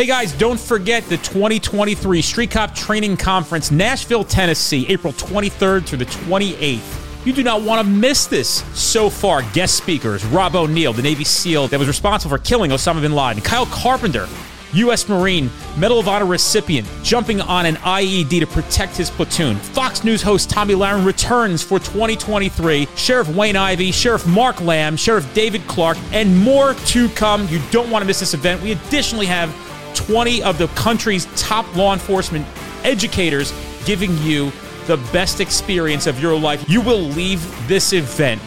Hey guys, don't forget the 2023 Street Cop Training Conference, Nashville, Tennessee, April 23rd through the 28th. You do not want to miss this. So far, guest speakers Rob O'Neill, the Navy SEAL that was responsible for killing Osama bin Laden, Kyle Carpenter, U.S. Marine, Medal of Honor recipient, jumping on an IED to protect his platoon. Fox News host Tomi Lahren returns for 2023. Sheriff Wayne Ivey, Sheriff Mark Lamb, Sheriff David Clarke, and more to come. You don't want to miss this event. We additionally have 20 of the country's top law enforcement educators giving you the best experience of your life. You will leave this event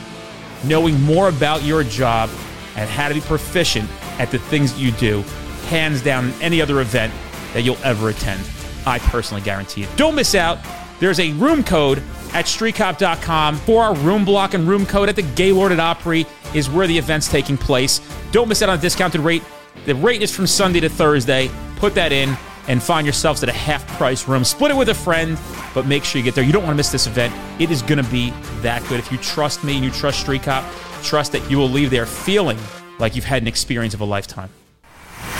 knowing more about your job and how to be proficient at the things you do, hands down, in any other event that you'll ever attend. I personally guarantee it. Don't miss out. There's a room code at streetcop.com for our room block and room code at the Gaylord at Opry is where the event's taking place. Don't miss out on a discounted rate. The rate is from Sunday to Thursday. Put that in and find yourselves at a half price room. Split it with a friend, but make sure you get there. You don't want to miss this event. It is going to be that good. If you trust me and you trust Street Cop, trust that you will leave there feeling like you've had an experience of a lifetime.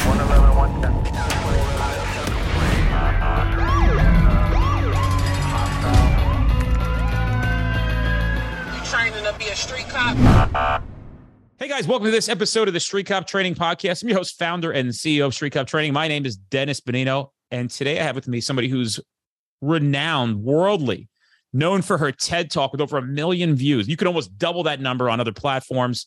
111, 110. You training to be a street cop? Hey guys, welcome to this episode of the Street Cop Training Podcast. I'm your host, founder, and CEO of Street Cop Training. My name is Dennis Benigno, and today I have with me somebody who's renowned, worldly, known for her TED Talk with over a million views. You can almost double that number on other platforms.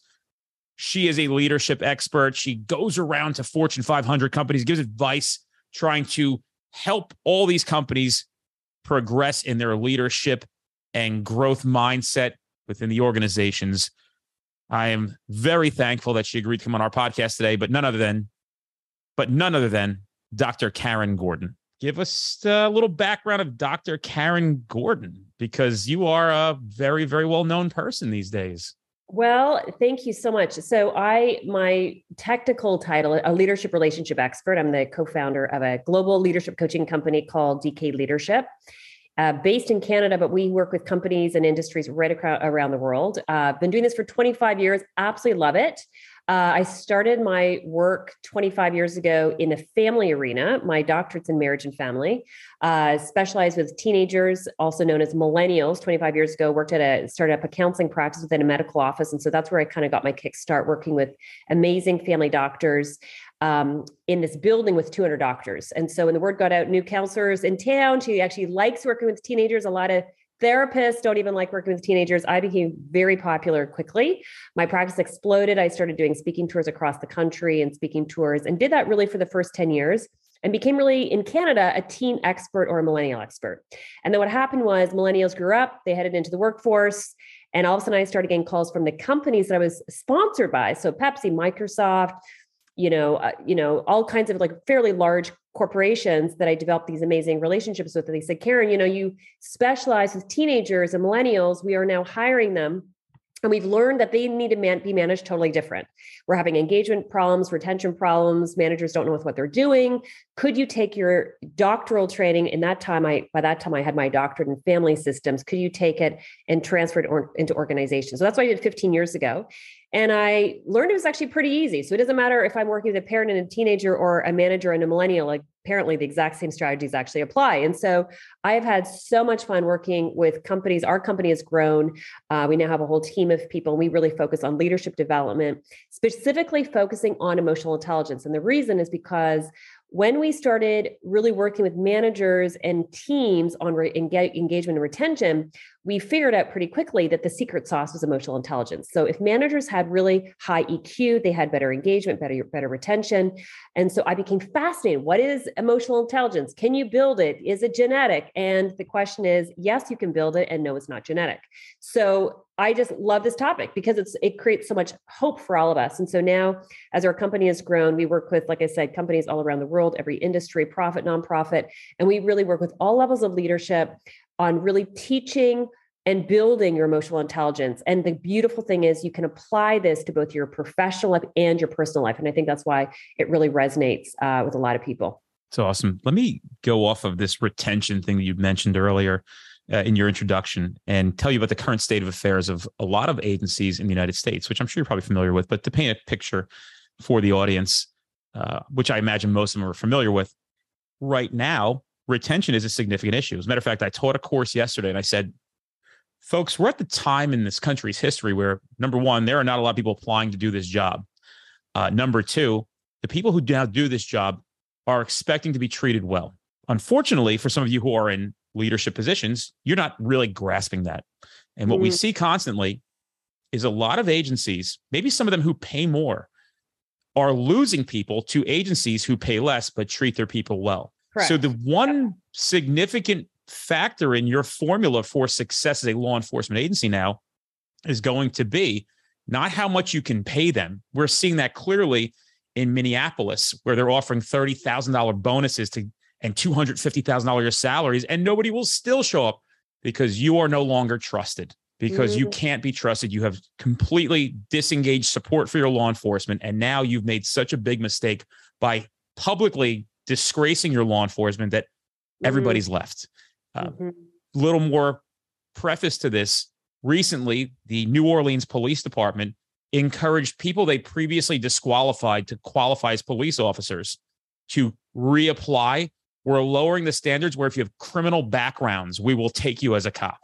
She is a leadership expert. She goes around to Fortune 500 companies, gives advice, trying to help all these companies progress in their leadership and growth mindset within the organizations. I am very thankful that she agreed to come on our podcast today, but none other than, but none other than Dr. Karyn Gordon. Give us a little background of Dr. Karyn Gordon because you are a very, very well known person these days. Well, thank you so much. So, I, my technical title, a leadership relationship expert. I'm the co founder of a global leadership coaching company called DK Leadership. Uh, based in Canada, but we work with companies and industries right across, around the world. Uh, been doing this for 25 years, absolutely love it. Uh, I started my work 25 years ago in the family arena. My doctorate's in marriage and family. Uh, specialized with teenagers, also known as millennials. 25 years ago, worked at a started up a counseling practice within a medical office, and so that's where I kind of got my kickstart working with amazing family doctors um, in this building with 200 doctors. And so when the word got out, new counselors in town, she actually likes working with teenagers. A lot of therapists don't even like working with teenagers. I became very popular quickly. My practice exploded. I started doing speaking tours across the country and speaking tours and did that really for the first 10 years and became really in Canada a teen expert or a millennial expert. And then what happened was millennials grew up, they headed into the workforce. And all of a sudden, I started getting calls from the companies that I was sponsored by. So Pepsi, Microsoft, you know, uh, you know, all kinds of like fairly large corporations that I developed these amazing relationships with. And they said, Karyn, you know, you specialize with teenagers and millennials. We are now hiring them. And we've learned that they need to man- be managed totally different. We're having engagement problems, retention problems. Managers don't know what they're doing. Could you take your doctoral training? In that time, I by that time I had my doctorate in family systems. Could you take it and transfer it or, into organizations? So that's what I did 15 years ago. And I learned it was actually pretty easy. So it doesn't matter if I'm working with a parent and a teenager or a manager and a millennial, like apparently the exact same strategies actually apply. And so I've had so much fun working with companies. Our company has grown. Uh, we now have a whole team of people, and we really focus on leadership development, specifically focusing on emotional intelligence. And the reason is because when we started really working with managers and teams on re- engagement and retention, we figured out pretty quickly that the secret sauce was emotional intelligence. So if managers had really high EQ, they had better engagement, better better retention. And so I became fascinated. What is emotional intelligence? Can you build it? Is it genetic? And the question is, yes, you can build it and no it's not genetic. So I just love this topic because it's it creates so much hope for all of us. And so now as our company has grown, we work with like I said companies all around the world, every industry, profit, nonprofit, and we really work with all levels of leadership on really teaching and building your emotional intelligence. And the beautiful thing is you can apply this to both your professional life and your personal life. And I think that's why it really resonates uh, with a lot of people. It's awesome. Let me go off of this retention thing that you mentioned earlier uh, in your introduction and tell you about the current state of affairs of a lot of agencies in the United States, which I'm sure you're probably familiar with. But to paint a picture for the audience, uh, which I imagine most of them are familiar with. Right now, retention is a significant issue. As a matter of fact, I taught a course yesterday and I said, folks, we're at the time in this country's history where number one, there are not a lot of people applying to do this job. Uh, number two, the people who now do this job are expecting to be treated well. Unfortunately, for some of you who are in leadership positions, you're not really grasping that. And what mm-hmm. we see constantly is a lot of agencies, maybe some of them who pay more, are losing people to agencies who pay less but treat their people well. Correct. So the one significant factor in your formula for success as a law enforcement agency now is going to be not how much you can pay them. We're seeing that clearly in Minneapolis, where they're offering $30,000 bonuses to and $250,000 salaries, and nobody will still show up because you are no longer trusted, because mm-hmm. you can't be trusted. You have completely disengaged support for your law enforcement. And now you've made such a big mistake by publicly disgracing your law enforcement that mm-hmm. everybody's left. A uh, mm-hmm. little more preface to this recently, the New Orleans Police Department encouraged people they previously disqualified to qualify as police officers to reapply. We're lowering the standards where if you have criminal backgrounds, we will take you as a cop.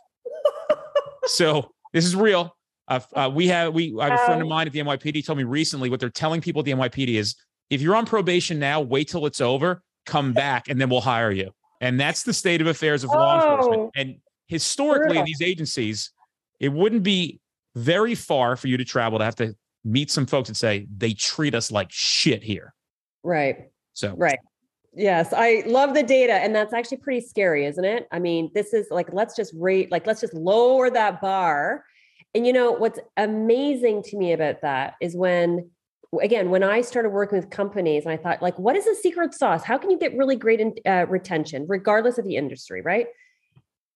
so this is real. Uh, uh, we have we I have a friend of mine at the NYPD told me recently what they're telling people at the NYPD is if you're on probation now, wait till it's over, come back, and then we'll hire you. And that's the state of affairs of oh, law enforcement. Oh. And historically, in these agencies, it wouldn't be very far for you to travel to have to meet some folks and say they treat us like shit here. Right. So right. Yes, I love the data, and that's actually pretty scary, isn't it? I mean, this is like let's just rate, like let's just lower that bar. And you know what's amazing to me about that is when again when i started working with companies and i thought like what is the secret sauce? How can you get really great in, uh, retention regardless of the industry right?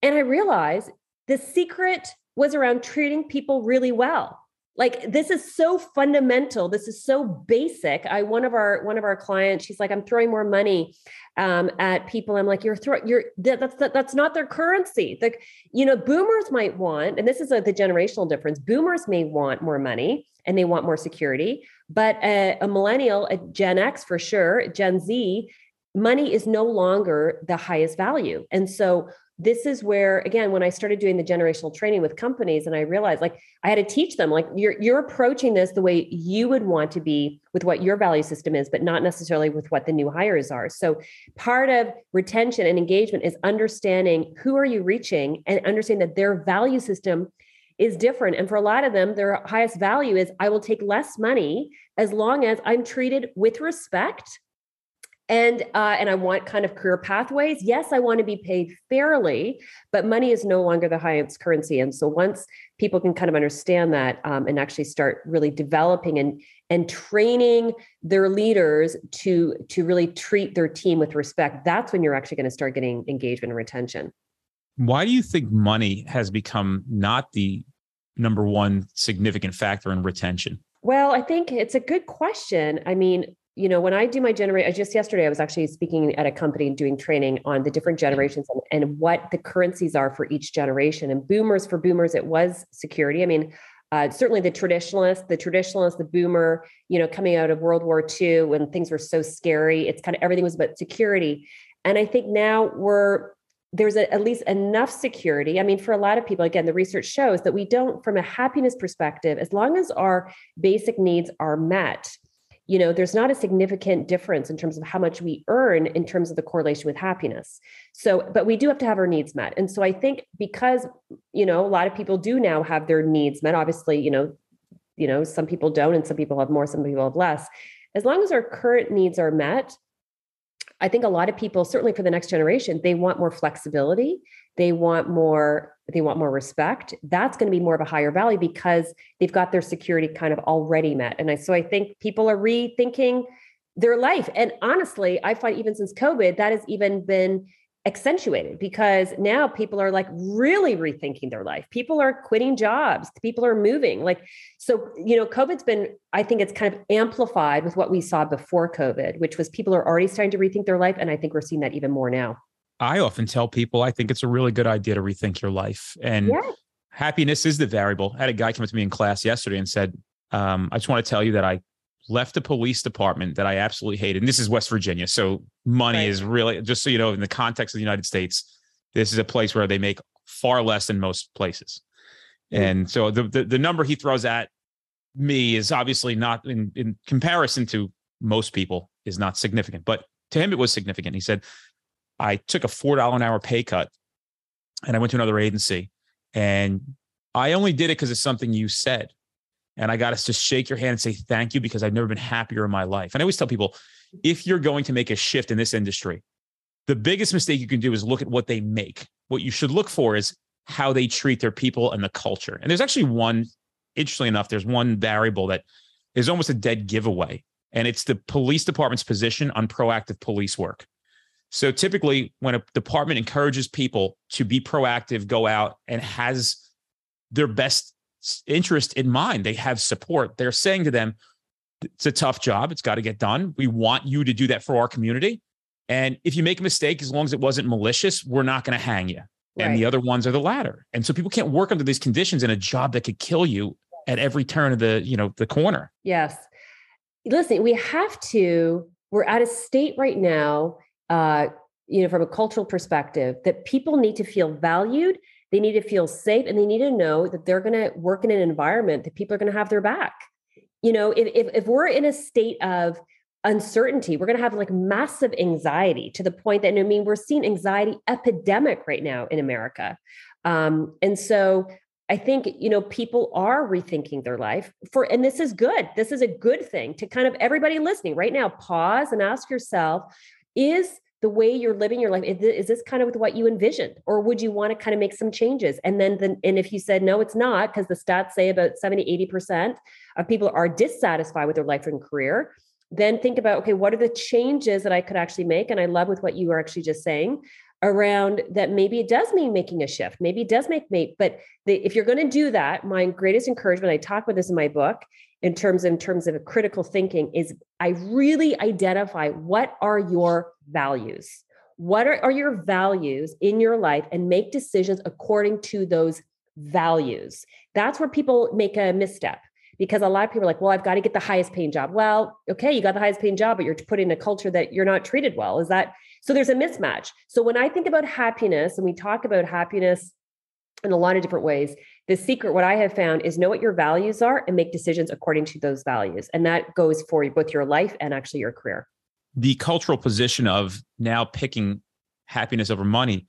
And i realized the secret was around treating people really well like this is so fundamental. This is so basic. I one of our one of our clients she's like i'm throwing more money um, at people. I'm like you're throwing you're that, that's that, that's not their currency. Like you know boomers might want and this is a, the generational difference boomers may want more money and they want more security but a, a millennial a gen x for sure gen z money is no longer the highest value. And so this is where again when i started doing the generational training with companies and i realized like i had to teach them like you're you're approaching this the way you would want to be with what your value system is but not necessarily with what the new hires are. So part of retention and engagement is understanding who are you reaching and understanding that their value system is different. And for a lot of them their highest value is i will take less money as long as i'm treated with respect and uh, and I want kind of career pathways. Yes, I want to be paid fairly, but money is no longer the highest currency. And so once people can kind of understand that um, and actually start really developing and and training their leaders to to really treat their team with respect, that's when you're actually going to start getting engagement and retention. Why do you think money has become not the number one significant factor in retention? Well, I think it's a good question. I mean, you know, when I do my generate, just yesterday, I was actually speaking at a company and doing training on the different generations and, and, what the currencies are for each generation. And boomers, for boomers, it was security. I mean, uh, certainly the traditionalist, the traditionalist, the boomer, you know, coming out of World War II when things were so scary, it's kind of everything was about security. And I think now we're there's a, at least enough security. I mean, for a lot of people, again, the research shows that we don't, from a happiness perspective, as long as our basic needs are met, you know there's not a significant difference in terms of how much we earn in terms of the correlation with happiness. So but we do have to have our needs met. And so i think because you know a lot of people do now have their needs met obviously you know you know some people don't and some people have more some people have less. As long as our current needs are met i think a lot of people certainly for the next generation they want more flexibility. They want more they want more respect. That's going to be more of a higher value because they've got their security kind of already met. And I, so i think people are rethinking their life. And honestly i find even since covid that has even been accentuated because now people are like really rethinking their life people are quitting jobs people are moving like so you know covid's been i think it's kind of amplified with what we saw before covid which was people are already starting to rethink their life and i think we're seeing that even more now I often tell people I think it's a really good idea to rethink your life. And yeah. happiness is the variable. I had a guy come up to me in class yesterday and said, um, I just want to tell you that I left the police department that I absolutely hated. And this is West Virginia. So money Right. is really, just so you know, in the context of the United States, this is a place where they make far less than most places. Mm. And so the, the, the number he throws at me is obviously not in, in comparison to most people is not significant, but to him it was significant. He said, I took a $4 an hour pay cut and I went to another agency and I only did it because it's something you said. And I got to shake your hand and say thank you because I've never been happier in my life. And I always tell people if you're going to make a shift in this industry, the biggest mistake you can do is look at what they make. What you should look for is how they treat their people and the culture. And there's actually one, interestingly enough, there's one variable that is almost a dead giveaway, and it's the police department's position on proactive police work. So typically, when a department encourages people to be proactive, go out and has their best interest in mind, they have support. They're saying to them, it's a tough job. It's got to get done. We want you to do that for our community. And if you make a mistake, as long as it wasn't malicious, we're not going to hang you. And the other ones are the latter. And so people can't work under these conditions in a job that could kill you at every turn of the, you know, the corner. Yes. Listen, we have to, we're at a state right now, uh, you know, from a cultural perspective, that people need to feel valued, they need to feel safe, and they need to know that they're going to work in an environment that people are going to have their back. You know, if, if, if we're in a state of uncertainty, we're going to have like massive anxiety to the point that, I mean, we're seeing anxiety epidemic right now in America. Um, and so I think, you know, people are rethinking their life for, and this is good. This is a good thing to kind of everybody listening right now, pause and ask yourself, is the way you're living your life, is this kind of with what you envisioned? Or would you want to kind of make some changes? And then, then and if you said, no, it's not, because the stats say about 70, 80% of people are dissatisfied with their life and career, then think about, okay, what are the changes that I could actually make? And I love with what you were actually just saying around that maybe it does mean making a shift maybe it does make make but the, if you're going to do that my greatest encouragement i talk about this in my book in terms in terms of critical thinking is i really identify what are your values. What are, are your values in your life and make decisions according to those values. That's where people make a misstep because a lot of people are like well i've got to get the highest paying job. Well okay you got the highest paying job but you're put in a culture that you're not treated well. Is that so there's a mismatch. So when i think about happiness and we talk about happiness in a lot of different ways the secret what i have found is know what your values are and make decisions according to those values and that goes for both your life and actually your career The cultural position of now picking happiness over money,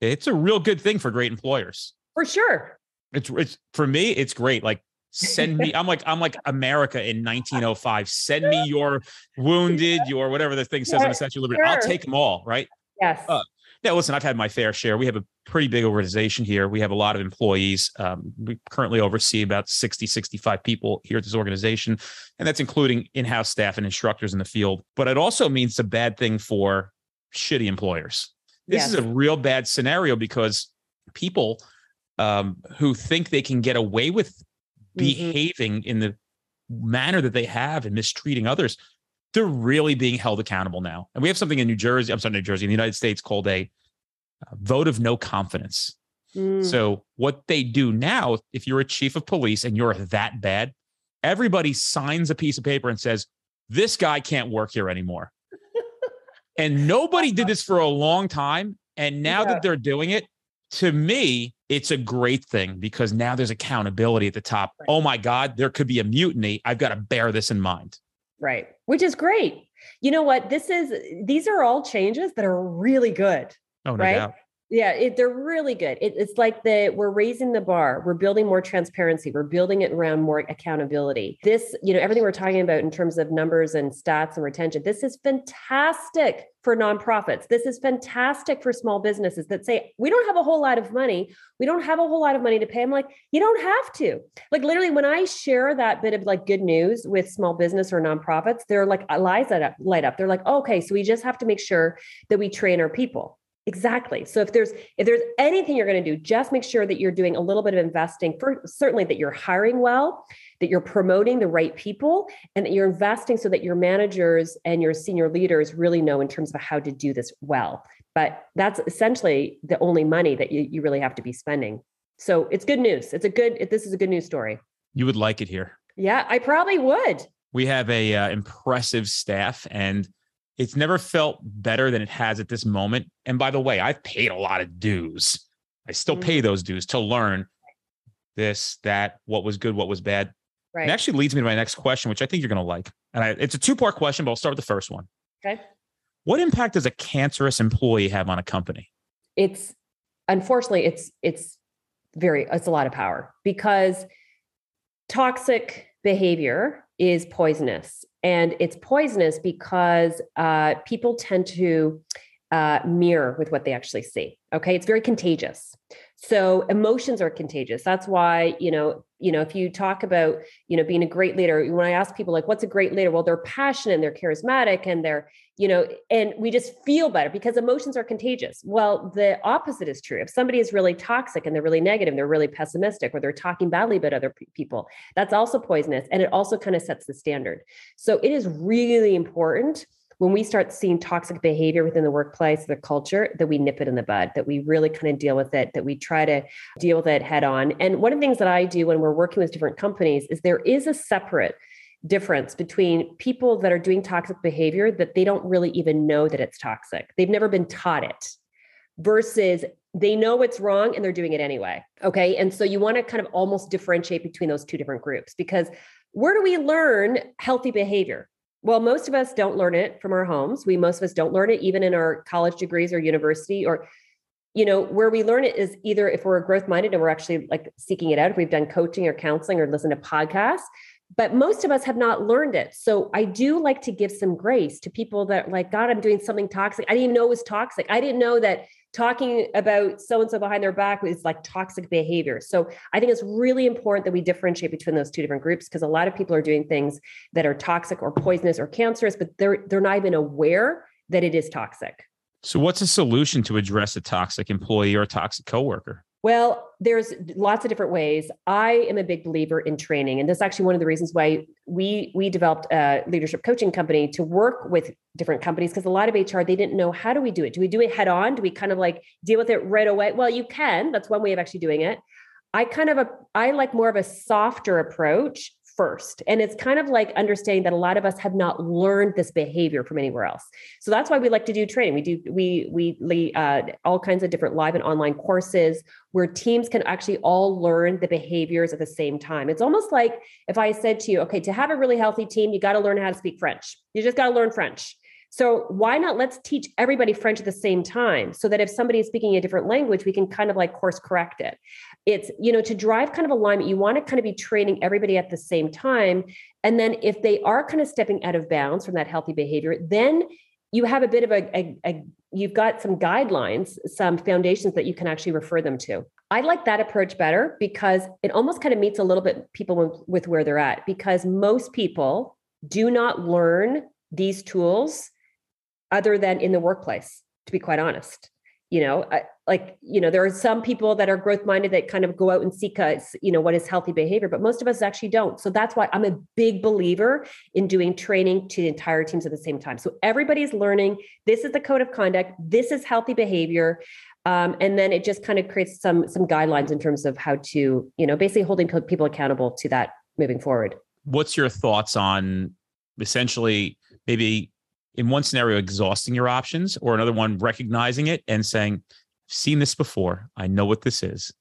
it's a real good thing for great employers. for sure It's it's for me, it's great. Like send me, I'm like, I'm like America in 1905. Send me your wounded, your whatever the thing says in the Statue of Liberty. I'll take them all, right? yes Uh, Now, listen, I've had my fair share. We have a pretty big organization here. We have a lot of employees. Um, we currently oversee about 60, 65 people here at this organization, and that's including in house staff and instructors in the field. But it also means a bad thing for shitty employers. This is a real bad scenario because people um, who think they can get away with Mhm. behaving in the manner that they have and mistreating others, they're really being held accountable now. And we have something in New Jersey, I'm sorry, New Jersey, in the United States called a uh, vote of no confidence. Mm, So what they do now, if you're a chief of police and you're that bad, everybody signs a piece of paper and says, this guy can't work here anymore. and nobody did this for a long time. And now Yeah. that they're doing it, to me, it's a great thing because now there's accountability at the top. Right. Oh my God, there could be a mutiny. I've got to bear this in mind. right which is great you know what this is these are all changes that are really good Oh, no Right? doubt. Yeah, it, they're really good. It, it's like the we're raising the bar. We're building more transparency. We're building it around more accountability. This, you know, everything we're talking about in terms of numbers and stats and retention. This is fantastic for nonprofits. This is fantastic for small businesses that say we don't have a whole lot of money. We don't have a whole lot of money to pay. I'm like, you don't have to. Like literally, when I share that bit of like good news with small business or nonprofits, they're like uh, eyes light up. Light up. They're like, okay, so we just have to make sure that we train our people. Exactly. So if there's if there's anything you're going to do, just make sure that you're doing a little bit of investing for certainly that you're hiring well, that you're promoting the right people, and that you're investing so that your managers and your senior leaders really know in terms of how to do this well. But that's essentially the only money that you, you really have to be spending. So it's good news. It's a good this is a good news story. You would like it here. Yeah, I probably would. We have a uh, impressive staff, and it's never felt better than it has at this moment. And by the way, I've paid a lot of dues. I still Mm. pay those dues to learn this, that, what was good, what was bad. Right. It actually leads me to my next question, which I think you're going to like. And I, it's a two part question, but I'll start with the first one. Okay. What impact does a cancerous employee have on a company? it's unfortunately it's it's very it's a lot of power because toxic behavior is poisonous. And it's poisonous because uh, people tend to uh, mirror with what they actually see okay? It's very contagious. So emotions are contagious. That's why you know you know if you talk about you know being a great leader when i ask people like what's a great leader? Well they're passionate and they're charismatic and they're you know and we just feel better because emotions are contagious. Well the opposite is true. If somebody is really toxic and they're really negative they're really pessimistic or they're talking badly about other pe- people that's also poisonous and it also kind of sets the standard. So it is really important when we start seeing toxic behavior within the workplace the culture that we nip it in the bud that we really kind of deal with it that we try to deal with it head on and one of the things that i do when we're working with different companies is there is a separate difference between people that are doing toxic behavior that they don't really even know that it's toxic. They've never been taught it versus they know it's wrong and they're doing it anyway. Okay. And so you want to kind of almost differentiate between those two different groups because where do we learn healthy behavior? Well, most of us don't learn it from our homes. We most of us don't learn it even in our college degrees or university or you know where we learn it is either if we're growth minded and we're actually like seeking it out if we've done coaching or counseling or listen to podcasts but most of us have not learned it. So I do like to give some grace to people that like, God, I'm doing something toxic. I didn't even know it was toxic. I didn't know that talking about so and so behind their back is like toxic behavior. So I think it's really important that we differentiate between those two different groups because a lot of people are doing things that are toxic or poisonous or cancerous, but they're they're not even aware that it is toxic. So, what's a solution to address a toxic employee or a toxic coworker? Well, there's lots of different ways. I am a big believer in training, and that's actually one of the reasons why we we developed a leadership coaching company to work with different companies because a lot of HR they didn't know how do we do it? Do we do it head on? Do we kind of like deal with it right away? Well, you can. That's one way of actually doing it. I kind of a I like more of a softer approach first. And it's kind of like understanding that a lot of us have not learned this behavior from anywhere else. So that's why we like to do training. We do we we uh, all kinds of different live and online courses where teams can actually all learn the behaviors at the same time. It's almost like if I said to you, okay, to have a really healthy team, you got to learn how to speak French. You just got to learn French. So why not let's teach everybody French at the same time so that if somebody is speaking a different language, we can kind of like course correct it. It's, you know, to drive kind of alignment, you want to kind of be training everybody at the same time. And then if they are kind of stepping out of bounds from that healthy behavior, then you have a bit of a, a, a you've got some guidelines, some foundations that you can actually refer them to. I like that approach better because it almost kind of meets a little bit people with, with where they're at because most people do not learn these tools other than in the workplace to be quite honest. You know I, like you know there are some people that are growth minded that kind of go out and seek a, you know what is healthy behavior but most of us actually don't. So that's why i'm a big believer in doing training to entire teams at the same time. So everybody's learning this is the code of conduct this is healthy behavior um, and then it just kind of creates some some guidelines in terms of how to you know basically holding people accountable to that moving forward. What's your thoughts on essentially maybe in one scenario exhausting your options or another one recognizing it and saying seen this before i know what this is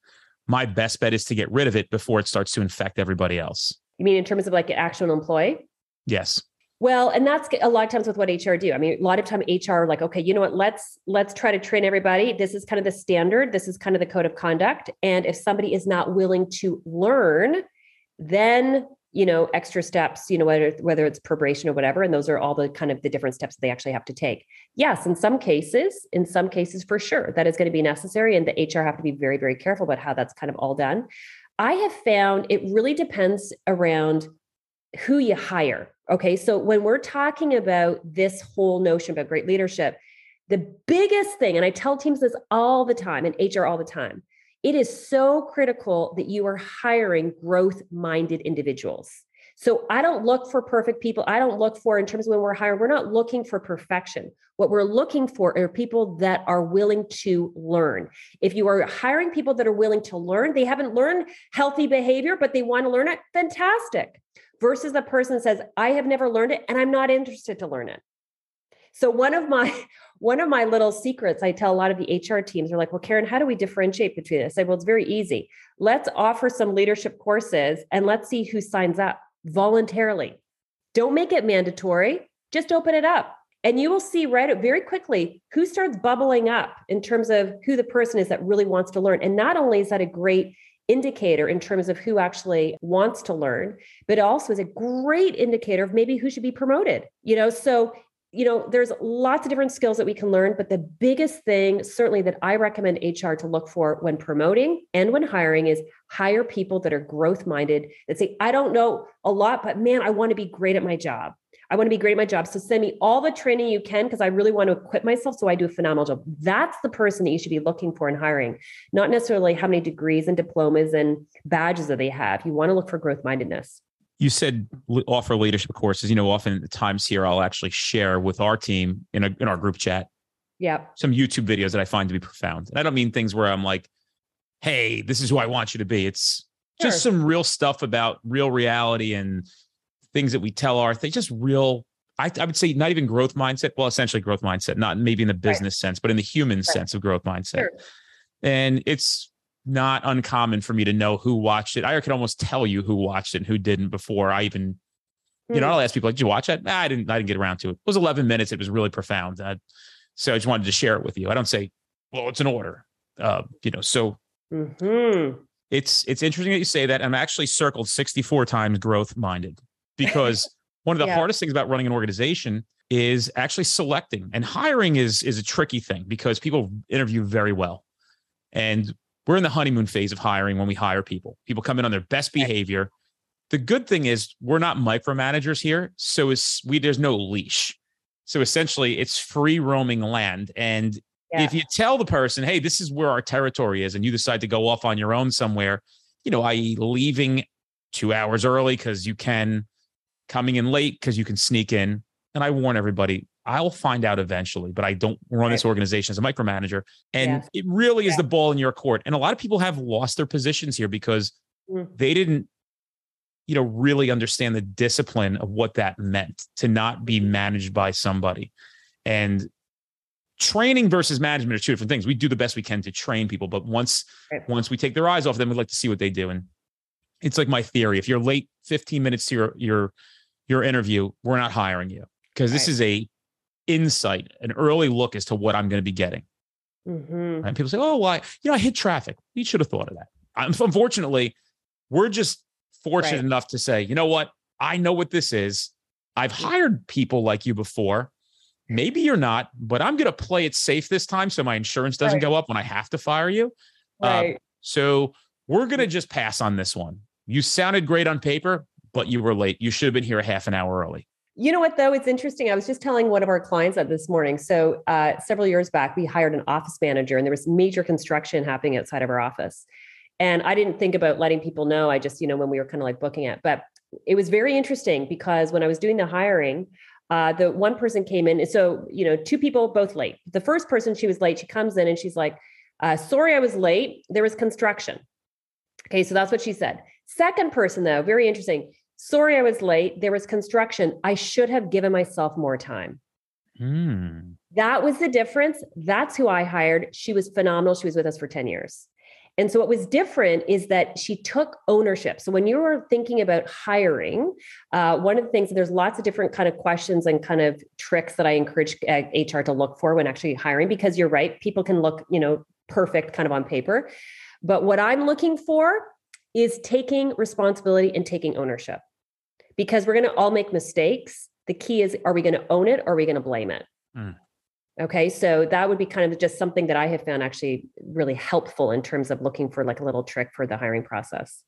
my best bet is to get rid of it before it starts to infect everybody else you mean in terms of like an actual employee yes well, and that's a lot of times with what HR do. I mean, a lot of time HR are like, okay, you know what? Let's let's try to train everybody. This is kind of the standard. This is kind of the code of conduct. And if somebody is not willing to learn, then you know extra steps you know whether whether it's probation or whatever and those are all the kind of the different steps they actually have to take. Yes in some cases in some cases for sure that is going to be necessary and the hr have to be very very careful about how that's kind of all done. I have found it really depends around who you hire okay? So when we're talking about this whole notion about great leadership the biggest thing and i tell teams this all the time and hr all the time it is so critical that you are hiring growth minded individuals. So I don't look for perfect people. I don't look for, in terms of when we're hiring, we're not looking for perfection. What we're looking for are people that are willing to learn. If you are hiring people that are willing to learn, they haven't learned healthy behavior, but they want to learn it, fantastic. versus the person says, I have never learned it and I'm not interested to learn it. So one of my one of my little secrets I tell a lot of the HR teams are like, well, Karyn, how do we differentiate between this? I say, well, it's very easy. Let's offer some leadership courses and let's see who signs up voluntarily. Don't make it mandatory. Just open it up. And you will see right very quickly who starts bubbling up in terms of who the person is that really wants to learn. And not only is that a great indicator in terms of who actually wants to learn, but also is a great indicator of maybe who should be promoted. You know, so you know, there's lots of different skills that we can learn, but the biggest thing, certainly, that I recommend HR to look for when promoting and when hiring is hire people that are growth minded that say, I don't know a lot, but man, I want to be great at my job. I want to be great at my job. So send me all the training you can because I really want to equip myself so I do a phenomenal job. That's the person that you should be looking for in hiring, not necessarily how many degrees and diplomas and badges that they have. You want to look for growth mindedness you said offer leadership courses. You know, often at times here, I'll actually share with our team in a, in our group chat. Yeah. Some YouTube videos that I find to be profound. And I don't mean things where I'm like, "Hey, this is who I want you to be." It's sure. just some real stuff about real reality and things that we tell our things. Just real. I, I would say not even growth mindset. Well, essentially growth mindset, not maybe in the business right. sense, but in the human right. sense of growth mindset. Sure. And it's not uncommon for me to know who watched it. I could almost tell you who watched it and who didn't before I even, you know, hmm. I'll ask people, like, did you watch it? Nah, I didn't, I didn't get around to it. It was 11 minutes. It was really profound. Uh, so I just wanted to share it with you. I don't say, well, it's an order, uh, you know, so mm-hmm. it's, it's interesting that you say that. I'm actually circled 64 times growth minded because one of the yeah. hardest things about running an organization is actually selecting and hiring is, is a tricky thing because people interview very well. And we're in the honeymoon phase of hiring when we hire people. People come in on their best behavior. The good thing is we're not micromanagers here, so it's we there's no leash. So essentially, it's free roaming land. And yeah. if you tell the person, "Hey, this is where our territory is," and you decide to go off on your own somewhere, you know, i.e., leaving two hours early because you can, coming in late because you can sneak in. And I warn everybody, I'll find out eventually, but I don't run right. this organization as a micromanager. And it really is yeah. the ball in your court. And a lot of people have lost their positions here because mm. they didn't, you know, really understand the discipline of what that meant to not be mm-hmm. managed by somebody. And training versus management are two different things. We do the best we can to train people, but once right. once we take their eyes off them, we'd like to see what they do. And it's like my theory: if you're late 15 minutes to your your your interview, we're not hiring you because this right. is a insight, an early look as to what I'm going to be getting. Mm-hmm. And people say, "Oh, why? You know, I hit traffic. You should have thought of that." unfortunately, we're just fortunate right. enough to say, "You know what? I know what this is. I've hired people like you before. Maybe you're not, but I'm going to play it safe this time, so my insurance doesn't right. go up when I have to fire you." Uh, right. Uh, so we're going to just pass on this one. You sounded great on paper, but you were late. You should have been here a half an hour early. You know what, though? It's interesting. I was just telling one of our clients that this morning. So, uh, several years back, we hired an office manager, and there was major construction happening outside of our office. And I didn't think about letting people know. I just, you know, when we were kind of like booking it, but it was very interesting because when I was doing the hiring, uh, the one person came in. So, you know, two people both late. The first person, she was late. She comes in and she's like, uh, "Sorry, I was late. There was construction." Okay, so that's what she said. Second person, though, very interesting sorry I was late. There was construction. I should have given myself more time. Mm. That was the difference. That's who I hired. She was phenomenal. She was with us for 10 years. And so what was different is that she took ownership. So when you were thinking about hiring, uh, one of the things there's lots of different kind of questions and kind of tricks that I encourage uh, HR to look for when actually hiring, because you're right, people can look, you know, perfect kind of on paper. But what I'm looking for is taking responsibility and taking ownership because we're going to all make mistakes. The key is are we going to own it or are we going to blame it? Mm. Okay, so that would be kind of just something that I have found actually really helpful in terms of looking for like a little trick for the hiring process.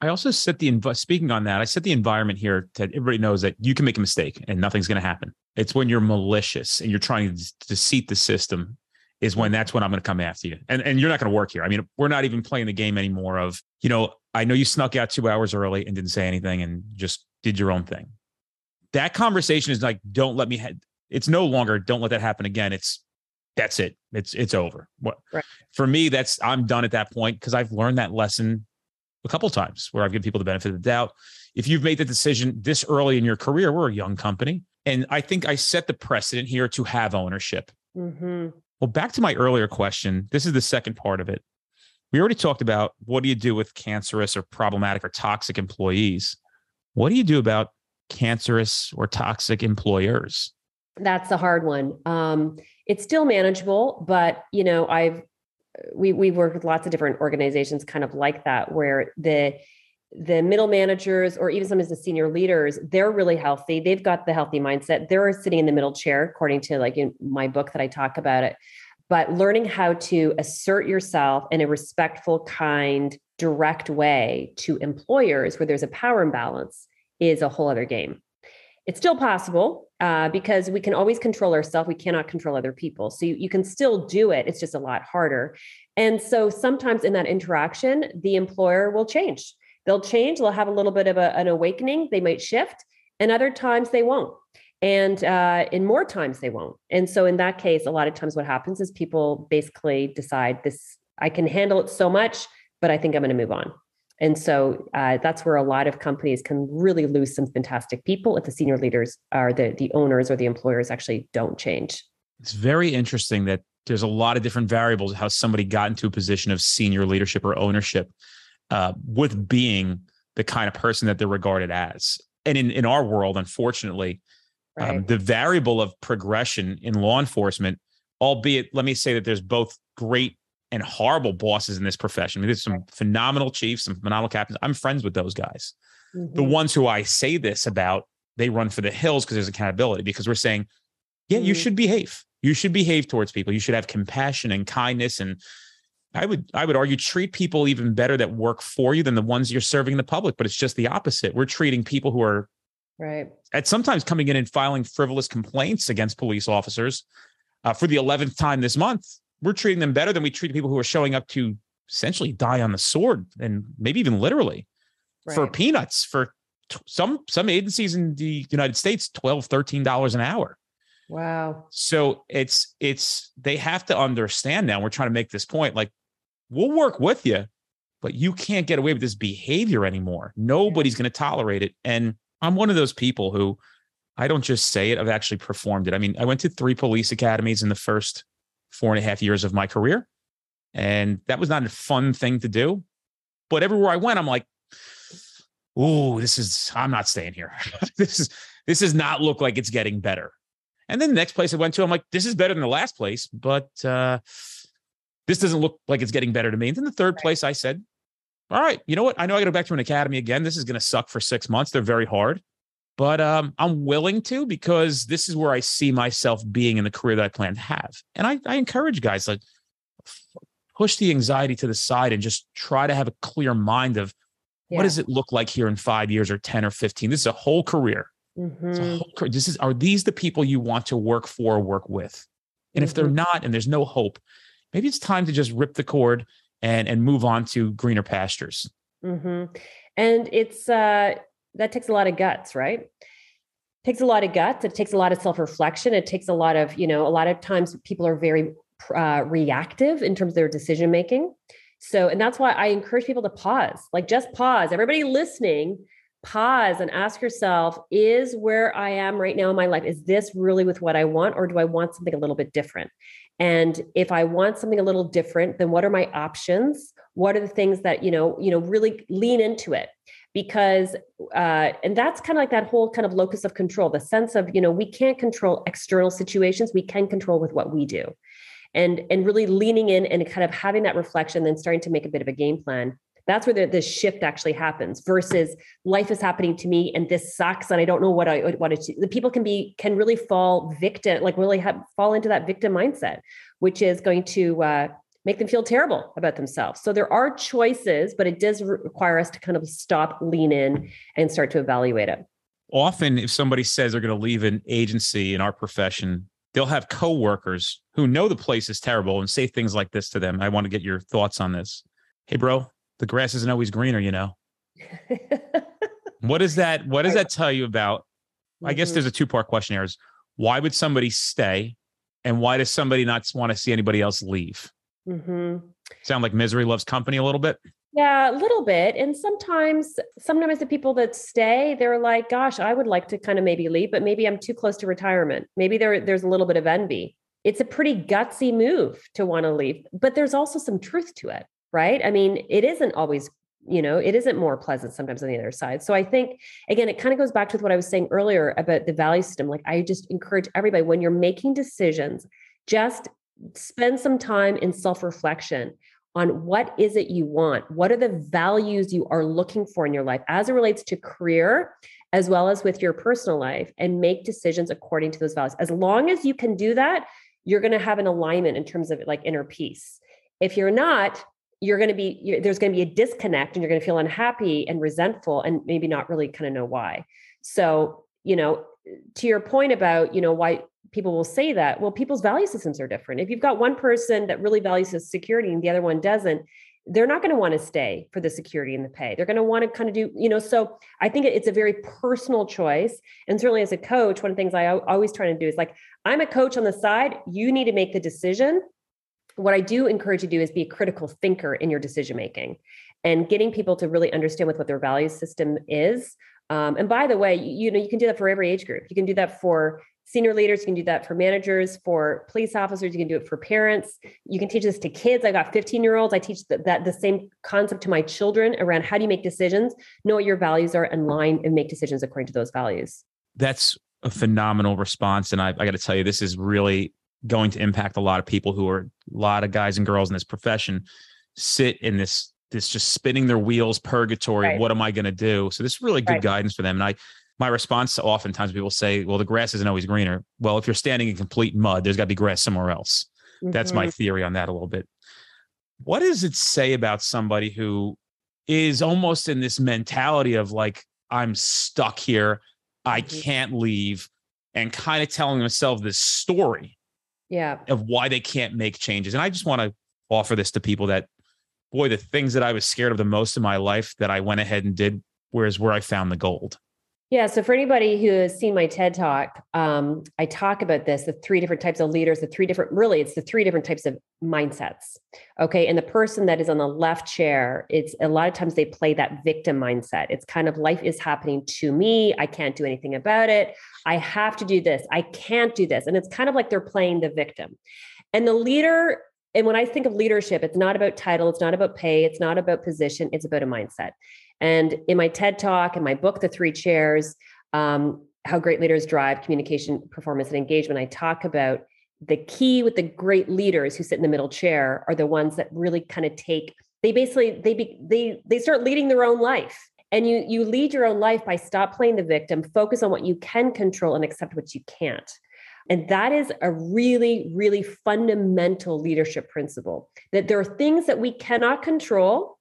I also set the env- speaking on that. I set the environment here that everybody knows that you can make a mistake and nothing's going to happen. It's when you're malicious and you're trying to deceit the system is when that's when I'm going to come after you. And and you're not going to work here. I mean, we're not even playing the game anymore of, you know, I know you snuck out 2 hours early and didn't say anything and just did your own thing. That conversation is like, don't let me. Ha- it's no longer. Don't let that happen again. It's that's it. It's it's over. What right. for me? That's I'm done at that point because I've learned that lesson a couple times where I've given people the benefit of the doubt. If you've made the decision this early in your career, we're a young company. And I think I set the precedent here to have ownership. hmm Well, back to my earlier question. This is the second part of it. We already talked about what do you do with cancerous or problematic or toxic employees? What do you do about cancerous or toxic employers? That's the hard one. Um, it's still manageable, but you know, I've we we work with lots of different organizations, kind of like that, where the the middle managers or even sometimes the senior leaders, they're really healthy. They've got the healthy mindset. They're sitting in the middle chair, according to like in my book that I talk about it. But learning how to assert yourself in a respectful, kind, direct way to employers where there's a power imbalance is a whole other game. It's still possible uh, because we can always control ourselves. We cannot control other people. So you, you can still do it. It's just a lot harder. And so sometimes in that interaction, the employer will change. They'll change. They'll have a little bit of a, an awakening. They might shift, and other times they won't. And uh, in more times they won't. And so in that case, a lot of times what happens is people basically decide this. I can handle it so much, but I think I'm going to move on. And so uh, that's where a lot of companies can really lose some fantastic people if the senior leaders are the the owners or the employers actually don't change. It's very interesting that there's a lot of different variables how somebody got into a position of senior leadership or ownership uh, with being the kind of person that they're regarded as. And in, in our world, unfortunately, Right. um, the variable of progression in law enforcement, albeit let me say that there's both great and horrible bosses in this profession. I mean, there's some phenomenal chiefs, some phenomenal captains. I'm friends with those guys. The Mhm. ones who I say this about, they run for the hills because there's accountability, because we're saying, yeah, you Mhm. should behave. You should behave towards people. You should have compassion and kindness. And I would, I would argue, treat people even better that work for you than the ones you're serving the public. But it's just the opposite. We're treating people who are Right. at sometimes coming in and filing frivolous complaints against police officers uh, for the 11th time this month. We're treating them better than we treat people who are showing up to essentially die on the sword and maybe even literally for peanuts for t- some some agencies in the United States 12 13 dollars an hour. Wow. So it's it's they have to understand now we're trying to make this point like we'll work with you but you can't get away with this behavior anymore. Nobody's going to tolerate it and I'm one of those people who I don't just say it, I've actually performed it. I mean, I went to three police academies in the first four and a half years of my career. And that was not a fun thing to do. But everywhere I went, I'm like, oh, this is, I'm not staying here. this is, this does not look like it's getting better. And then the next place I went to, I'm like, this is better than the last place, but uh, this doesn't look like it's getting better to me. And then the third place I said, all right, you know what? I know I got to go back to an academy again. This is going to suck for six months. They're very hard, but um, I'm willing to because this is where I see myself being in the career that I plan to have. And I, I encourage guys like push the anxiety to the side and just try to have a clear mind of what does it look like here in five years or 10 or 15? This is a whole career. Mhm. whole career. This is, are these the people you want to work for or work with? And if they're Mhm. not, and there's no hope, maybe it's time to just rip the cord and, and move on to greener pastures. hmm And it's uh, that takes a lot of guts, right? takes a lot of guts. It takes a lot of self reflection. It takes a lot of you know a lot of times people are very uh, reactive in terms of their decision making. So, and that's why I encourage people to pause. Like, just pause. Everybody listening, pause and ask yourself: Is where I am right now in my life is this really with what I want, or do I want something a little bit different? And if I want something a little different, then what are my options? What are the things that you know, you know, really lean into it? Because, uh, and that's kind of like that whole kind of locus of control, the sense of you know, we can't control external situations, we can control with what we do, and and really leaning in and kind of having that reflection, then starting to make a bit of a game plan. That's where the, the shift actually happens. Versus life is happening to me and this sucks and I don't know what I what it. The people can be can really fall victim, like really have, fall into that victim mindset, which is going to uh, make them feel terrible about themselves. So there are choices, but it does require us to kind of stop, lean in, and start to evaluate it. Often, if somebody says they're going to leave an agency in our profession, they'll have coworkers who know the place is terrible and say things like this to them. I want to get your thoughts on this. Hey, bro, the grass isn't always greener, you know. What does that what does that tell you about? I guess Mhm. there's a two-part question here is why would somebody stay and why does somebody not want to see anybody else leave? Mhm. Sound like misery loves company a little bit? Yeah, a little bit. And sometimes, sometimes the people that stay, they're like, gosh, I would like to kind of maybe leave, but maybe I'm too close to retirement. Maybe there, there's a little bit of envy. It's a pretty gutsy move to want to leave, but there's also some truth to it, right? I mean, it isn't always, you know, it isn't more pleasant sometimes on the other side. So I think, again, it kind of goes back to what I was saying earlier about the value system. Like, I just encourage everybody when you're making decisions, just spend some time in self reflection on what is it you want? What are the values you are looking for in your life as it relates to career as well as with your personal life and make decisions according to those values? As long as you can do that you're going to have an alignment in terms of like inner peace. If you're not you're going to be there's going to be a disconnect and you're going to feel unhappy and resentful and maybe not really kind of know why. So you know to your point about you know why people will say that well people's value systems are different. If you've got one person that really values his security and the other one doesn't they're not going to want to stay for the security and the pay. They're going to want to kind of do you know so i think it's a very personal choice. And certainly as a coach one of the things i always try to do is like i'm a coach on the side. You need to make the decision. What i do encourage you to do is be a critical thinker in your decision making and getting people to really understand what, what their value system is. Um, and by the way you, you know you can do that for every age group. You can do that for senior leaders you can do that for managers for police officers you can do it for parents. You can teach this to kids. I got 15 year olds i teach that, that the same concept to my children around how do you make decisions know what your values are and line and make decisions according to those values. That's a phenomenal response and i, I got to tell you this is really going to impact a lot of people who are a lot of guys and girls in this profession sit in this this just spinning their wheels purgatory right. what am i going to do? So this is really good right. guidance for them and i my response to oftentimes people say, well, the grass isn't always greener. Well, if you're standing in complete mud, there's got to be grass somewhere else. Mm-hmm. That's my mm-hmm. theory on that a little bit. What does it say about somebody who is almost in this mentality of like, I'm stuck here, I mm-hmm. can't leave, and kind of telling themselves this story yeah. of why they can't make changes. And I just want to offer this to people that, boy, the things that I was scared of the most in my life that I went ahead and did, whereas where I found the gold. Yeah. So for anybody who has seen my TED talk, um, I talk about this the three different types of leaders, the three different, really, it's the three different types of mindsets. Okay. And the person that is on the left chair, it's a lot of times they play that victim mindset. It's kind of life is happening to me. I can't do anything about it. I have to do this. I can't do this. And it's kind of like they're playing the victim. And the leader and when I think of leadership, it's not about title, it's not about pay, it's not about position, it's about a mindset. And in my TED talk and my book, The Three Chairs, um, How Great Leaders Drive Communication, Performance, and Engagement, I talk about the key with the great leaders who sit in the middle chair are the ones that really kind of take they basically they be, they they start leading their own life. And you you lead your own life by stop playing the victim focus on what you can control and accept what you can't. And that is a really really fundamental leadership principle that there are things that we cannot control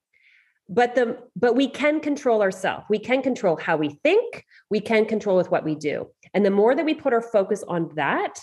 but the but we can control ourselves we can control how we think. We can control with what we do. And the more that we put our focus on that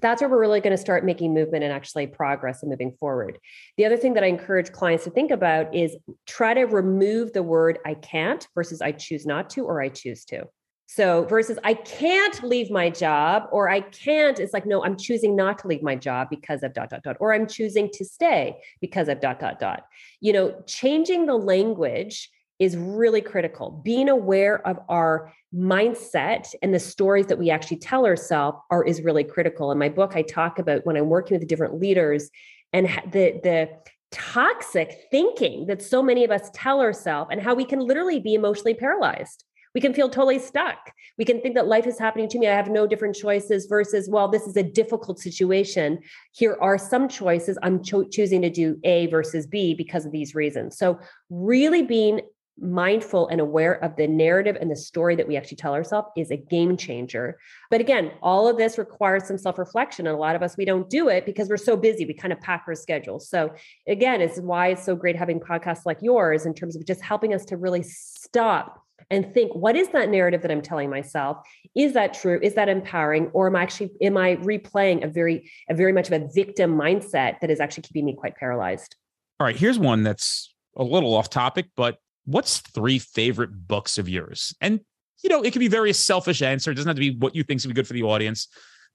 that's where we're really going to start making movement and actually progress and moving forward. The other thing that i encourage clients to think about is try to remove the word i can't versus i choose not to or i choose to so versus I can't leave my job or I can't, it's like, no, I'm choosing not to leave my job because of dot, dot, dot, or I'm choosing to stay because of dot, dot, dot. You know, changing the language is really critical. Being aware of our mindset and the stories that we actually tell ourselves are is really critical. In my book, I talk about when I'm working with different leaders and the the toxic thinking that so many of us tell ourselves and how we can literally be emotionally paralyzed we can feel totally stuck. We can think that life is happening to me. I have no different choices versus, well, this is a difficult situation. Here are some choices. I'm cho- choosing to do A versus B because of these reasons. So, really being mindful and aware of the narrative and the story that we actually tell ourselves is a game changer. But again, all of this requires some self reflection. And a lot of us, we don't do it because we're so busy. We kind of pack our schedules. So, again, it's why it's so great having podcasts like yours in terms of just helping us to really stop and think what is that narrative that i'm telling myself is that true is that empowering or am i actually am i replaying a very a very much of a victim mindset that is actually keeping me quite paralyzed all right here's one that's a little off topic but what's three favorite books of yours and you know it could be very selfish answer it doesn't have to be what you think would be good for the audience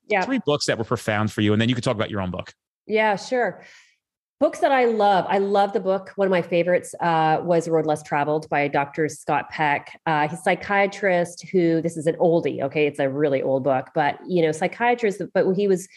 yeah three books that were profound for you and then you could talk about your own book yeah sure Books that I love. I love the book. One of my favorites uh, was Road Less Traveled by Dr. Scott Peck. Uh, he's a psychiatrist who, this is an oldie, okay? It's a really old book, but, you know, psychiatrist, but he was,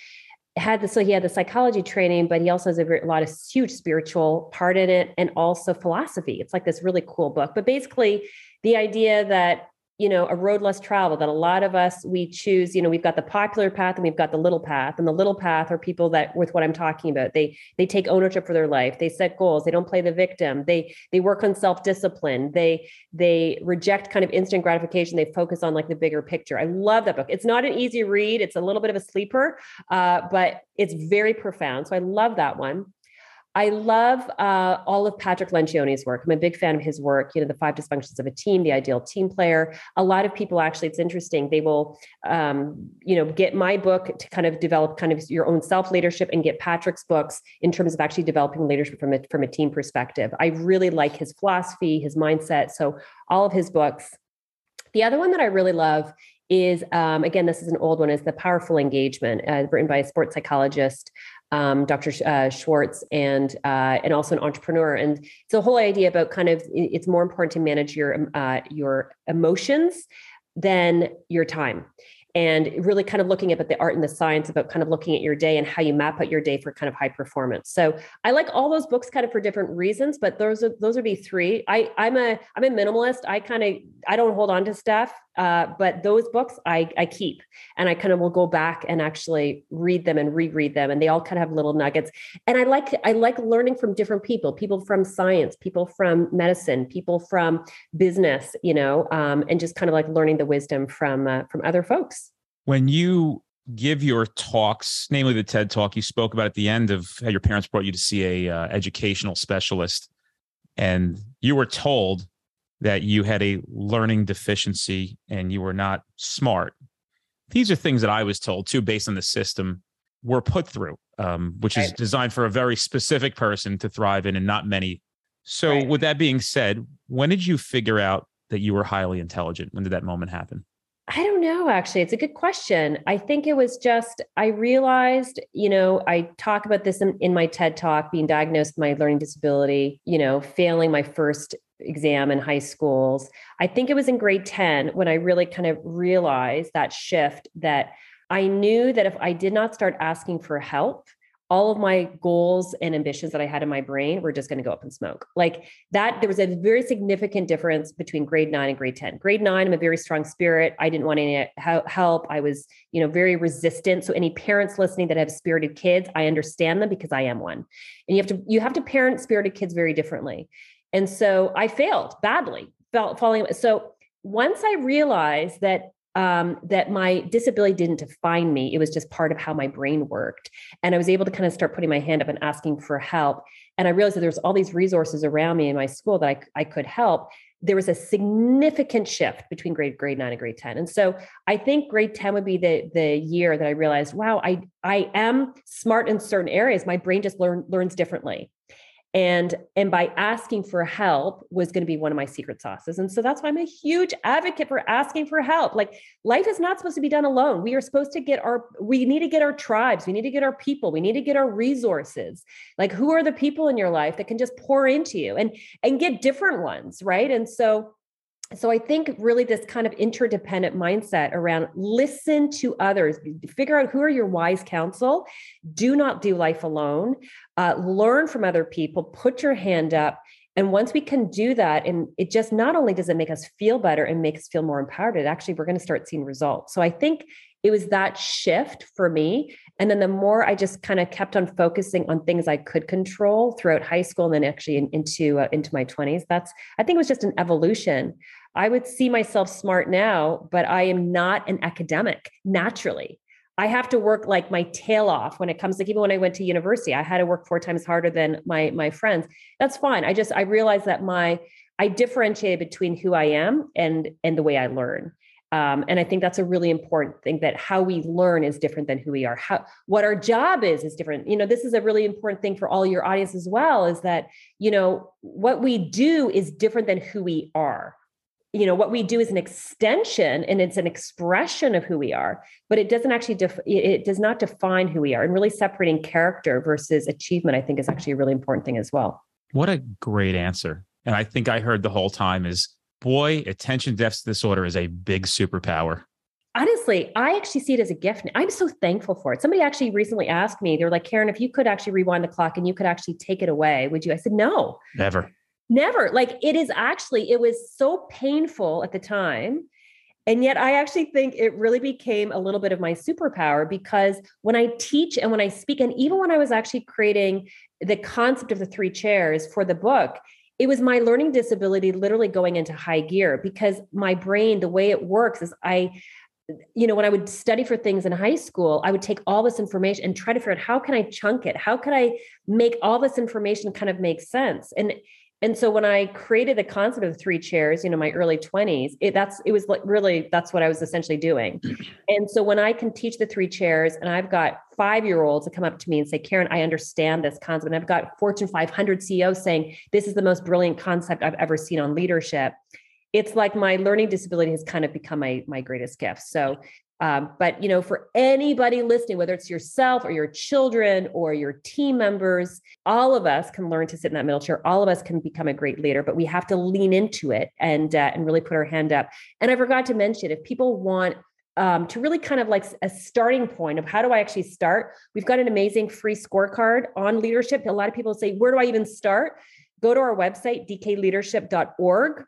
had the, so he had the psychology training, but he also has a, very, a lot of huge spiritual part in it and also philosophy. It's like this really cool book. But basically, the idea that you know a road less traveled that a lot of us we choose you know we've got the popular path and we've got the little path and the little path are people that with what i'm talking about they they take ownership for their life they set goals they don't play the victim they they work on self-discipline they they reject kind of instant gratification they focus on like the bigger picture. I love that book. It's not an easy read it's a little bit of a sleeper uh, but it's very profound so i love that one I love uh, all of Patrick Lencioni's work. I'm a big fan of his work. You know, the five dysfunctions of a team, the ideal team player. A lot of people actually, it's interesting. They will, um, you know, get my book to kind of develop kind of your own self leadership, and get Patrick's books in terms of actually developing leadership from a from a team perspective. I really like his philosophy, his mindset. So all of his books. The other one that I really love is um, again, this is an old one, is the powerful engagement, uh, written by a sports psychologist um, Dr. Uh, Schwartz, and uh, and also an entrepreneur. And it's a whole idea about kind of it's more important to manage your um, uh, your emotions than your time and really kind of looking at the art and the science about kind of looking at your day and how you map out your day for kind of high performance. So I like all those books kind of for different reasons, but those are those would be three. I I'm a I'm a minimalist. I kind of I don't hold on to stuff, uh, but those books I I keep and I kind of will go back and actually read them and reread them, and they all kind of have little nuggets. And I like I like learning from different people, people from science, people from medicine, people from business, you know, um, and just kind of like learning the wisdom from uh, from other folks when you give your talks, namely the TED talk, you spoke about at the end of how your parents brought you to see a uh, educational specialist, and you were told that you had a learning deficiency and you were not smart. These are things that I was told too, based on the system we're put through, um, which right. is designed for a very specific person to thrive in, and not many. So, right. with that being said, when did you figure out that you were highly intelligent? When did that moment happen? I don't know, actually. It's a good question. I think it was just, I realized, you know, I talk about this in, in my TED talk, being diagnosed with my learning disability, you know, failing my first exam in high schools. I think it was in grade 10 when I really kind of realized that shift that I knew that if I did not start asking for help, all of my goals and ambitions that I had in my brain were just going to go up in smoke. Like that, there was a very significant difference between grade nine and grade 10. Grade nine, I'm a very strong spirit. I didn't want any help. I was, you know, very resistant. So any parents listening that have spirited kids, I understand them because I am one. And you have to, you have to parent spirited kids very differently. And so I failed badly, felt falling. So once I realized that um, that my disability didn't define me. It was just part of how my brain worked. And I was able to kind of start putting my hand up and asking for help. And I realized that there's all these resources around me in my school that I, I could help. There was a significant shift between grade grade nine and grade 10. And so I think grade 10 would be the, the year that I realized, wow, I, I am smart in certain areas. My brain just learn, learns differently and and by asking for help was going to be one of my secret sauces. And so that's why i'm a huge advocate for asking for help. Like life is not supposed to be done alone. We are supposed to get our we need to get our tribes. We need to get our people. We need to get our resources. Like who are the people in your life that can just pour into you and and get different ones right? And so so i think really this kind of interdependent mindset around listen to others figure out who are your wise counsel do not do life alone uh, learn from other people put your hand up. And once we can do that and it just not only does it make us feel better and make us feel more empowered it actually we're going to start seeing results. So i think it was that shift for me and then the more i just kind of kept on focusing on things i could control throughout high school and then actually in, into uh, into my 20s that's i think it was just an evolution I would see myself smart now, but I am not an academic naturally. I have to work like my tail off when it comes to even when I went to university, I had to work four times harder than my my friends. That's fine. I just I realized that my I differentiated between who I am and and the way I learn. Um, and I think that's a really important thing that how we learn is different than who we are. How what our job is is different. You know, this is a really important thing for all your audience as well. Is that you know what we do is different than who we are you know what we do is an extension and it's an expression of who we are but it doesn't actually def- it does not define who we are and really separating character versus achievement i think is actually a really important thing as well what a great answer and i think i heard the whole time is boy attention deficit disorder is a big superpower. Honestly i actually see it as a gift. I'm so thankful for it. Somebody actually recently asked me they're like Karyn if you could actually rewind the clock and you could actually take it away would you? I said no. Never. Never. Like it is actually, it was so painful at the time. And yet, I actually think it really became a little bit of my superpower because when I teach and when I speak, and even when I was actually creating the concept of the three chairs for the book, it was my learning disability literally going into high gear because my brain, the way it works is I, you know, when I would study for things in high school, I would take all this information and try to figure out how can I chunk it? How can I make all this information kind of make sense? And and so when i created the concept of three chairs you know my early 20s it that's it was like really that's what i was essentially doing. And so when i can teach the three chairs and i've got five year olds that come up to me and say Karyn i understand this concept and i've got fortune 500 ceos saying this is the most brilliant concept i've ever seen on leadership it's like my learning disability has kind of become my my greatest gift. So um, but you know, for anybody listening, whether it's yourself or your children or your team members, all of us can learn to sit in that middle chair. All of us can become a great leader, but we have to lean into it and uh, and really put our hand up. And I forgot to mention, if people want um, to really kind of like a starting point of how do I actually start, we've got an amazing free scorecard on leadership. A lot of people say, where do I even start? Go to our website, dkleadership.org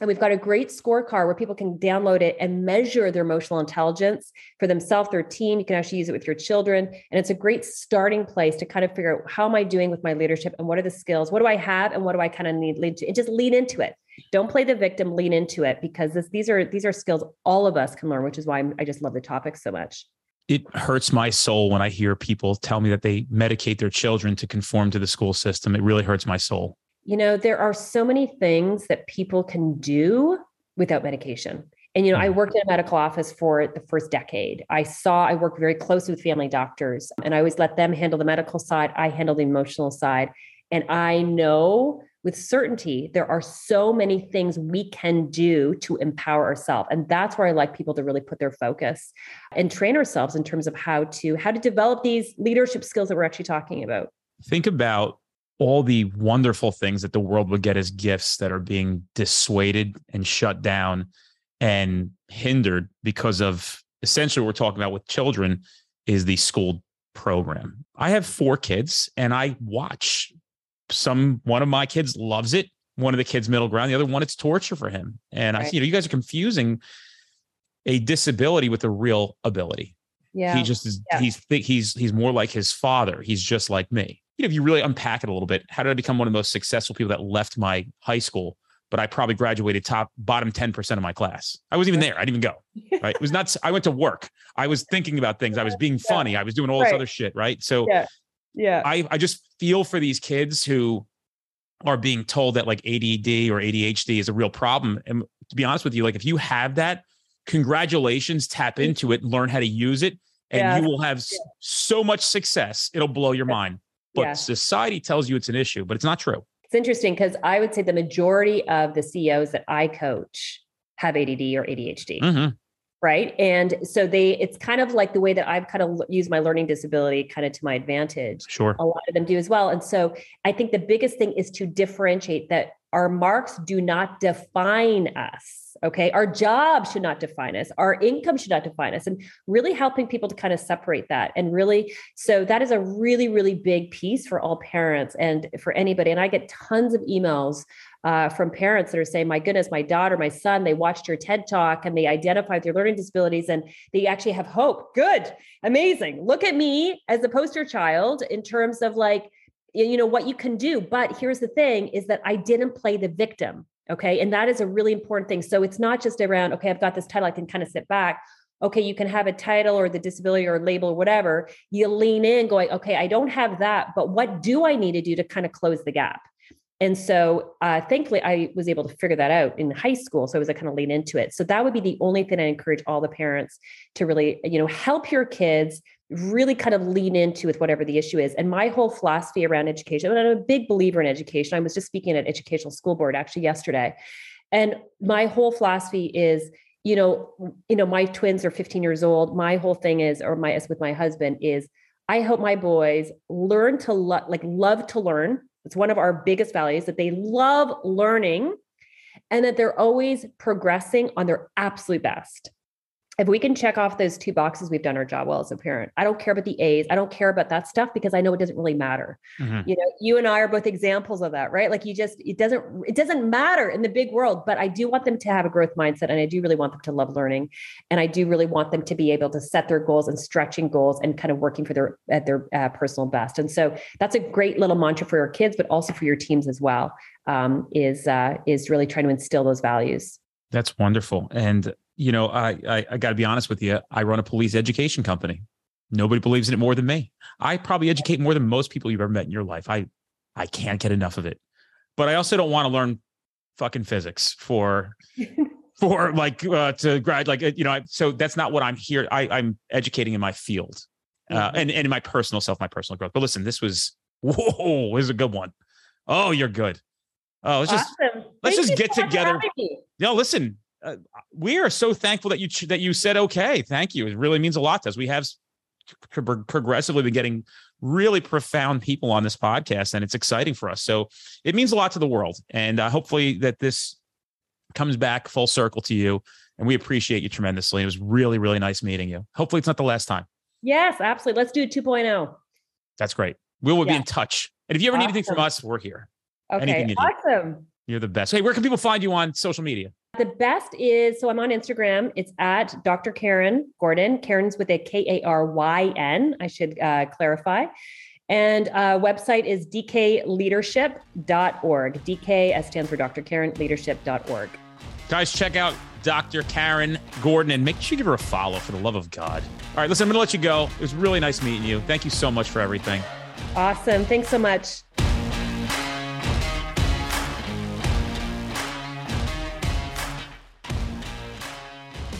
and we've got a great scorecard where people can download it and measure their emotional intelligence for themselves, their team. You can actually use it with your children. And it's a great starting place to kind of figure out how am I doing with my leadership and what are the skills? What do I have and what do I kind of need lead to? And just lean into it. Don't play the victim, lean into it because this, these are these are skills all of us can learn, which is why I just love the topic so much. It hurts my soul when I hear people tell me that they medicate their children to conform to the school system. It really hurts my soul you know, there are so many things that people can do without medication. And, you know, I mm-hmm. worked in a medical office for the first decade. I saw, I worked very closely with family doctors, and I always let them handle the medical side. I handle the emotional side. And I know with certainty there are so many things we can do to empower ourselves and that's where i like people to really put their focus and train ourselves in terms of how to how to develop these leadership skills that we're actually talking about think about all the wonderful things that the world would get as gifts that are being dissuaded and shut down and hindered because of essentially what we're talking about with children is the school program. I have four kids and I watch some one of my kids loves it, one of the kids middle ground, the other one it's torture for him. And right. I you know you guys are confusing a disability with a real ability. Yeah. He just is yeah. he's he's he's more like his father. He's just like me you know, if you really unpack it a little bit, how did I become one of the most successful people that left my high school? But I probably graduated top bottom 10% of my class. I wasn't even there. I didn't even go. Right. It was not, I went to work. I was thinking about things. I was being funny. I was doing all this right. other shit. Right. So yeah. yeah. I, I just feel for these kids who are being told that like ADD or ADHD is a real problem. And to be honest with you, like if you have that, congratulations, tap into it, learn how to use it, and yeah. you will have so much success. It'll blow your mind but yeah. society tells you it's an issue, but it's not true. It's interesting because I would say the majority of the CEOs that I coach have ADD or ADHD. Mm-hmm. Right. And so they, it's kind of like the way that I've kind of used my learning disability kind of to my advantage. Sure. A lot of them do as well. And so I think the biggest thing is to differentiate that our marks do not define us Okay. Our job should not define us. Our income should not define us. And really helping people to kind of separate that. And really, so that is a really, really big piece for all parents and for anybody. And I get tons of emails uh, from parents that are saying, my goodness, my daughter, my son, they watched your TED talk and they identified their learning disabilities and they actually have hope. Good. Amazing. Look at me as a poster child in terms of like, you know what you can do but here's the thing is that i didn't play the victim Okay. And that is a really important thing. So it's not just around, okay, I've got this title, I can kind of sit back. Okay, you can have a title or the disability or label or whatever. You lean in going, okay, I don't have that, but what do I need to do to kind of close the gap? And so uh, thankfully, I was able to figure that out in high school. So I was a kind of lean into it. So that would be the only thing I encourage all the parents to really, you know, help your kids really kind of lean into with whatever the issue is. And my whole philosophy around education, and I'm a big believer in education. I was just speaking at Educational School Board actually yesterday. And my whole philosophy is, you know, you know, my twins are 15 years old. My whole thing is, or my as with my husband is, I hope my boys learn to lo- like love to learn. It's one of our biggest values that they love learning and that they're always progressing on their absolute best if we can check off those two boxes, we've done our job well as a parent. I don't care about the A's. I don't care about that stuff because I know it doesn't really matter. Mm-hmm. You know, you and I are both examples of that, right? Like you just it doesn't it doesn't matter in the big world, but I do want them to have a growth mindset and I do really want them to love learning and I do really want them to be able to set their goals and stretching goals and kind of working for their at their uh, personal best. And so that's a great little mantra for your kids, but also for your teams as well. Um, is uh, is really trying to instill those values. That's wonderful. And you know, I I, I got to be honest with you. I run a police education company. Nobody believes in it more than me. I probably educate more than most people you've ever met in your life. I I can't get enough of it. But I also don't want to learn fucking physics for for like uh, to grad like you know. So that's not what I'm here. I I'm educating in my field. Uh, and, and in my personal self, my personal growth. But listen, this was whoa, this is a good one. Oh, you're good. Oh, let's just awesome. let's Thank just get together. No, listen, uh, we are so thankful that you that you said okay. Thank you. It really means a lot to us. We have progressively been getting really profound people on this podcast, and it's exciting for us. So it means a lot to the world, and uh, hopefully that this comes back full circle to you. And we appreciate you tremendously. It was really, really nice meeting you. Hopefully, it's not the last time. Yes, absolutely. Let's do a 2.0. That's great. We will yeah. be in touch. And if you ever awesome. need anything from us, we're here. Okay, awesome. You're the best. Hey, where can people find you on social media? The best is so I'm on Instagram. It's at Dr. Karyn Gordon. Karyn's with a K A R Y N. I should uh, clarify. And uh, website is dkleadership.org. DK as stands for Dr. Karyn Leadership.org. Guys, check out Dr. Karyn Gordon and make sure you give her a follow for the love of God. All right, listen, I'm going to let you go. It was really nice meeting you. Thank you so much for everything. Awesome. Thanks so much.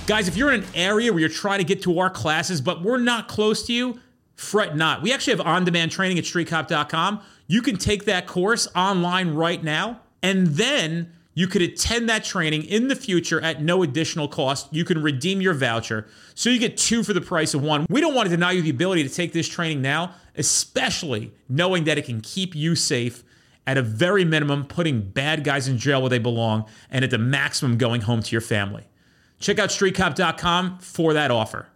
Guys, if you're in an area where you're trying to get to our classes, but we're not close to you, fret not. We actually have on demand training at streetcop.com. You can take that course online right now, and then you could attend that training in the future at no additional cost. You can redeem your voucher. So you get two for the price of one. We don't want to deny you the ability to take this training now, especially knowing that it can keep you safe at a very minimum, putting bad guys in jail where they belong, and at the maximum, going home to your family. Check out streetcop.com for that offer.